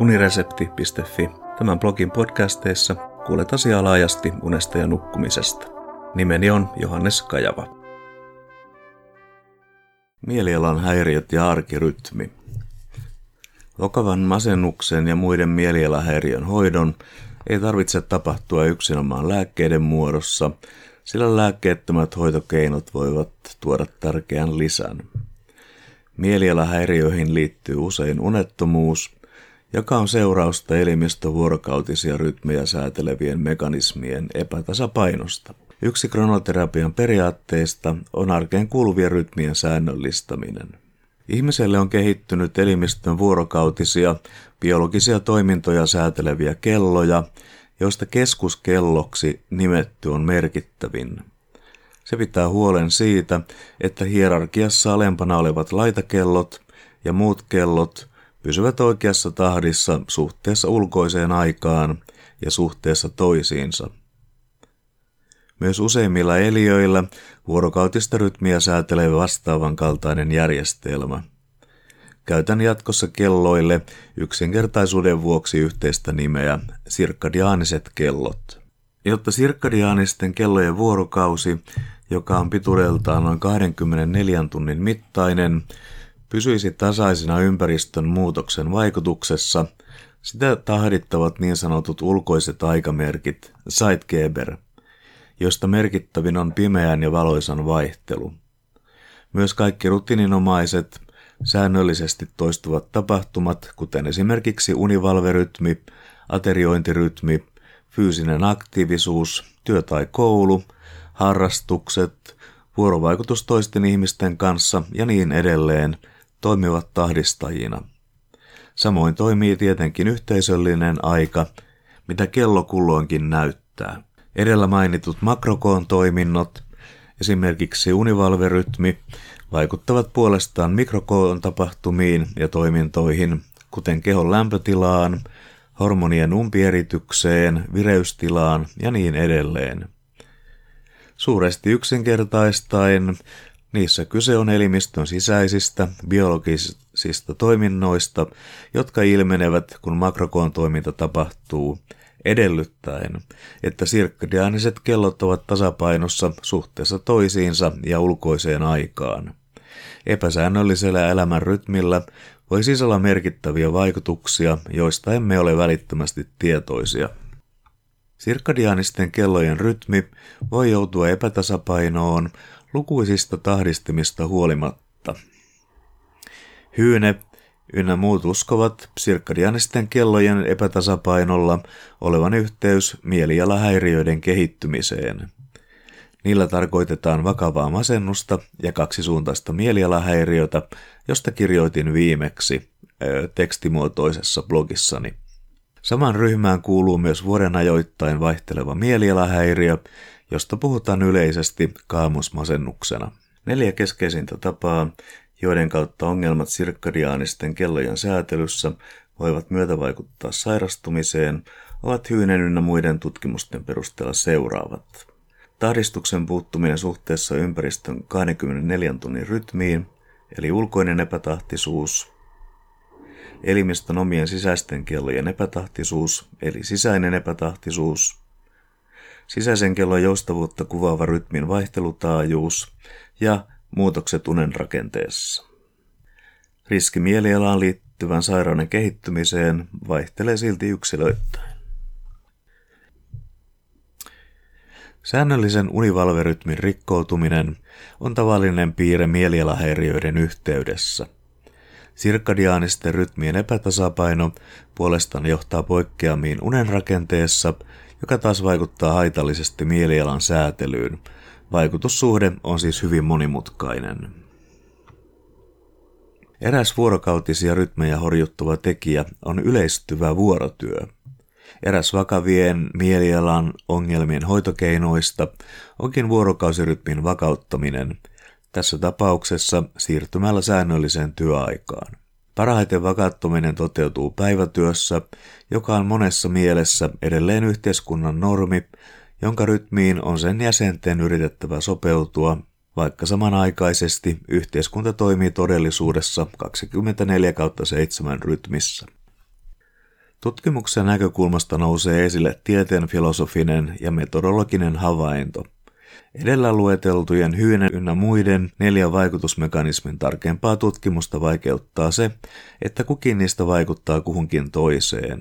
uniresepti.fi. Tämän blogin podcasteissa kuulet asiaa laajasti unesta ja nukkumisesta. Nimeni on Johannes Kajava. Mielialan häiriöt ja arkirytmi. Vakavan masennuksen ja muiden mielialahäiriön hoidon ei tarvitse tapahtua yksinomaan lääkkeiden muodossa, sillä lääkkeettömät hoitokeinot voivat tuoda tärkeän lisän. Mielialahäiriöihin liittyy usein unettomuus, joka on seurausta elimistö-vuorokautisia rytmejä säätelevien mekanismien epätasapainosta. Yksi kronoterapian periaatteista on arkeen kuuluvien rytmien säännöllistäminen. Ihmiselle on kehittynyt elimistön vuorokautisia biologisia toimintoja sääteleviä kelloja, joista keskuskelloksi nimetty on merkittävin. Se pitää huolen siitä, että hierarkiassa alempana olevat laitakellot ja muut kellot pysyvät oikeassa tahdissa suhteessa ulkoiseen aikaan ja suhteessa toisiinsa. Myös useimmilla eliöillä vuorokautista rytmiä säätelee vastaavan kaltainen järjestelmä. Käytän jatkossa kelloille yksinkertaisuuden vuoksi yhteistä nimeä sirkadiaaniset kellot. Jotta sirkadiaanisten kellojen vuorokausi, joka on pituudeltaan noin 24 tunnin mittainen, pysyisi tasaisena ympäristön muutoksen vaikutuksessa, sitä tahdittavat niin sanotut ulkoiset aikamerkit, Zeitgeber, josta merkittävin on pimeän ja valoisan vaihtelu. Myös kaikki rutiininomaiset, säännöllisesti toistuvat tapahtumat, kuten esimerkiksi univalverytmi, ateriointirytmi, fyysinen aktiivisuus, työ tai koulu, harrastukset, vuorovaikutus toisten ihmisten kanssa ja niin edelleen – toimivat tahdistajina. Samoin toimii tietenkin yhteisöllinen aika, mitä kello kulloinkin näyttää. Edellä mainitut makrokoon toiminnot, esimerkiksi univalverytmi, vaikuttavat puolestaan mikrokoon tapahtumiin ja toimintoihin, kuten kehon lämpötilaan, hormonien umpieritykseen, vireystilaan ja niin edelleen. Suuresti yksinkertaistaen Niissä kyse on elimistön sisäisistä biologisista toiminnoista, jotka ilmenevät, kun makrokoon toiminta tapahtuu, edellyttäen, että sirkkadiaaniset kellot ovat tasapainossa suhteessa toisiinsa ja ulkoiseen aikaan. Epäsäännöllisellä elämän rytmillä voi siis olla merkittäviä vaikutuksia, joista emme ole välittömästi tietoisia. Sirkadiaanisten kellojen rytmi voi joutua epätasapainoon lukuisista tahdistimista huolimatta. Hyyne ynnä muut uskovat sirkkadianisten kellojen epätasapainolla olevan yhteys mielialahäiriöiden kehittymiseen. Niillä tarkoitetaan vakavaa masennusta ja kaksisuuntaista mielialahäiriötä, josta kirjoitin viimeksi tekstimuotoisessa blogissani. Saman ryhmään kuuluu myös vuoden ajoittain vaihteleva mielialahäiriö, josta puhutaan yleisesti kaamusmasennuksena. Neljä keskeisintä tapaa, joiden kautta ongelmat sirkkadiaanisten kellojen säätelyssä voivat myötävaikuttaa sairastumiseen, ovat Hyynen ynnä muiden tutkimusten perusteella seuraavat. Tahdistuksen puuttuminen suhteessa ympäristön 24 tunnin rytmiin, eli ulkoinen epätahtisuus, elimistön omien sisäisten kellojen epätahtisuus, eli sisäinen epätahtisuus, sisäisen kellon joustavuutta kuvaava rytmin vaihtelutaajuus ja muutokset unen rakenteessa. Riski mielialaan liittyvän sairauden kehittymiseen vaihtelee silti yksilöittäin. Säännöllisen univalverytmin rikkoutuminen on tavallinen piirre mielialahäiriöiden yhteydessä. Sirkadiaanisten rytmien epätasapaino puolestaan johtaa poikkeamiin unen rakenteessa joka taas vaikuttaa haitallisesti mielialan säätelyyn. Vaikutussuhde on siis hyvin monimutkainen. Eräs vuorokautisia rytmejä horjuttava tekijä on yleistyvä vuorotyö. Eräs vakavien mielialan ongelmien hoitokeinoista onkin vuorokausirytmin vakauttaminen, tässä tapauksessa siirtymällä säännölliseen työaikaan. Parhaiten vakauttaminen toteutuu päivätyössä, joka on monessa mielessä edelleen yhteiskunnan normi, jonka rytmiin on sen jäsenten yritettävä sopeutua, vaikka samanaikaisesti yhteiskunta toimii todellisuudessa 24 7 rytmissä. Tutkimuksen näkökulmasta nousee esille tieteen filosofinen ja metodologinen havainto. Edellä lueteltujen hyinen ynnä muiden neljän vaikutusmekanismin tarkempaa tutkimusta vaikeuttaa se, että kukin niistä vaikuttaa kuhunkin toiseen.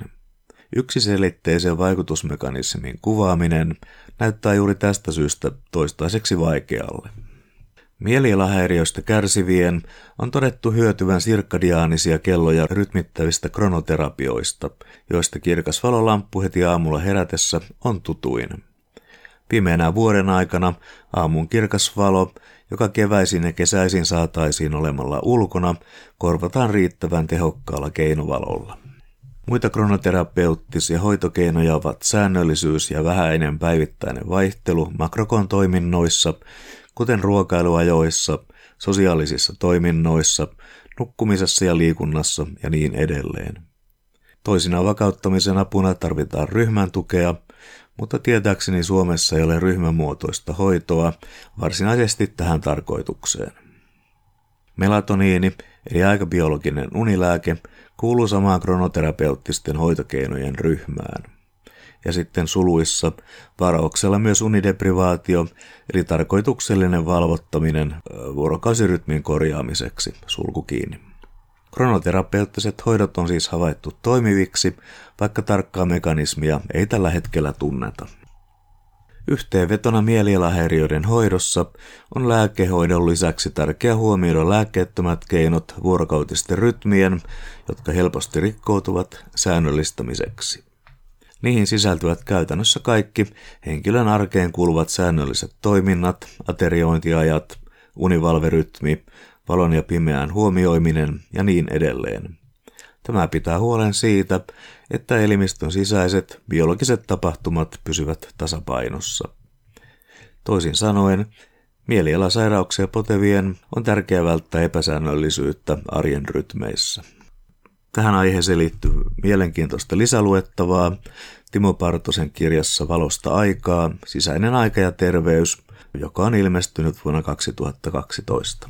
Yksiselitteisen vaikutusmekanismin kuvaaminen näyttää juuri tästä syystä toistaiseksi vaikealle. Mielialahäiriöistä kärsivien on todettu hyötyvän sirkkadiaanisia kelloja rytmittävistä kronoterapioista, joista kirkas valolamppu heti aamulla herätessä on tutuin. Pimeänä vuoden aikana aamun kirkas valo, joka keväisin ja kesäisin saataisiin olemalla ulkona, korvataan riittävän tehokkaalla keinovalolla. Muita kronoterapeuttisia hoitokeinoja ovat säännöllisyys ja vähäinen päivittäinen vaihtelu makrokon toiminnoissa, kuten ruokailuajoissa, sosiaalisissa toiminnoissa, nukkumisessa ja liikunnassa ja niin edelleen. Toisina vakauttamisen apuna tarvitaan ryhmän tukea, mutta tietääkseni Suomessa ei ole ryhmämuotoista hoitoa varsinaisesti tähän tarkoitukseen. Melatoniini, eli aikabiologinen unilääke, kuuluu samaan kronoterapeuttisten hoitokeinojen ryhmään ja sitten suluissa varauksella myös unideprivaatio, eli tarkoituksellinen valvottaminen vuorokausirytmin korjaamiseksi, sulku kiinni. Kronoterapeuttiset hoidot on siis havaittu toimiviksi, vaikka tarkkaa mekanismia ei tällä hetkellä tunneta. Yhteenvetona mielialahäiriöiden hoidossa on lääkehoidon lisäksi tärkeää huomioida lääkkeettömät keinot vuorokautisten rytmien, jotka helposti rikkoutuvat, säännöllistämiseksi. Niihin sisältyvät käytännössä kaikki henkilön arkeen kuuluvat säännölliset toiminnat, ateriointiajat, univalverytmi, valon ja pimeän huomioiminen ja niin edelleen. Tämä pitää huolen siitä, että elimistön sisäiset biologiset tapahtumat pysyvät tasapainossa. Toisin sanoen, mielialasairauksia potevien on tärkeää välttää epäsäännöllisyyttä arjen rytmeissä. Tähän aiheeseen liittyy mielenkiintoista lisäluettavaa Timo Partosen kirjassa Valosta aikaa, sisäinen aika ja terveys, joka on ilmestynyt vuonna 2012.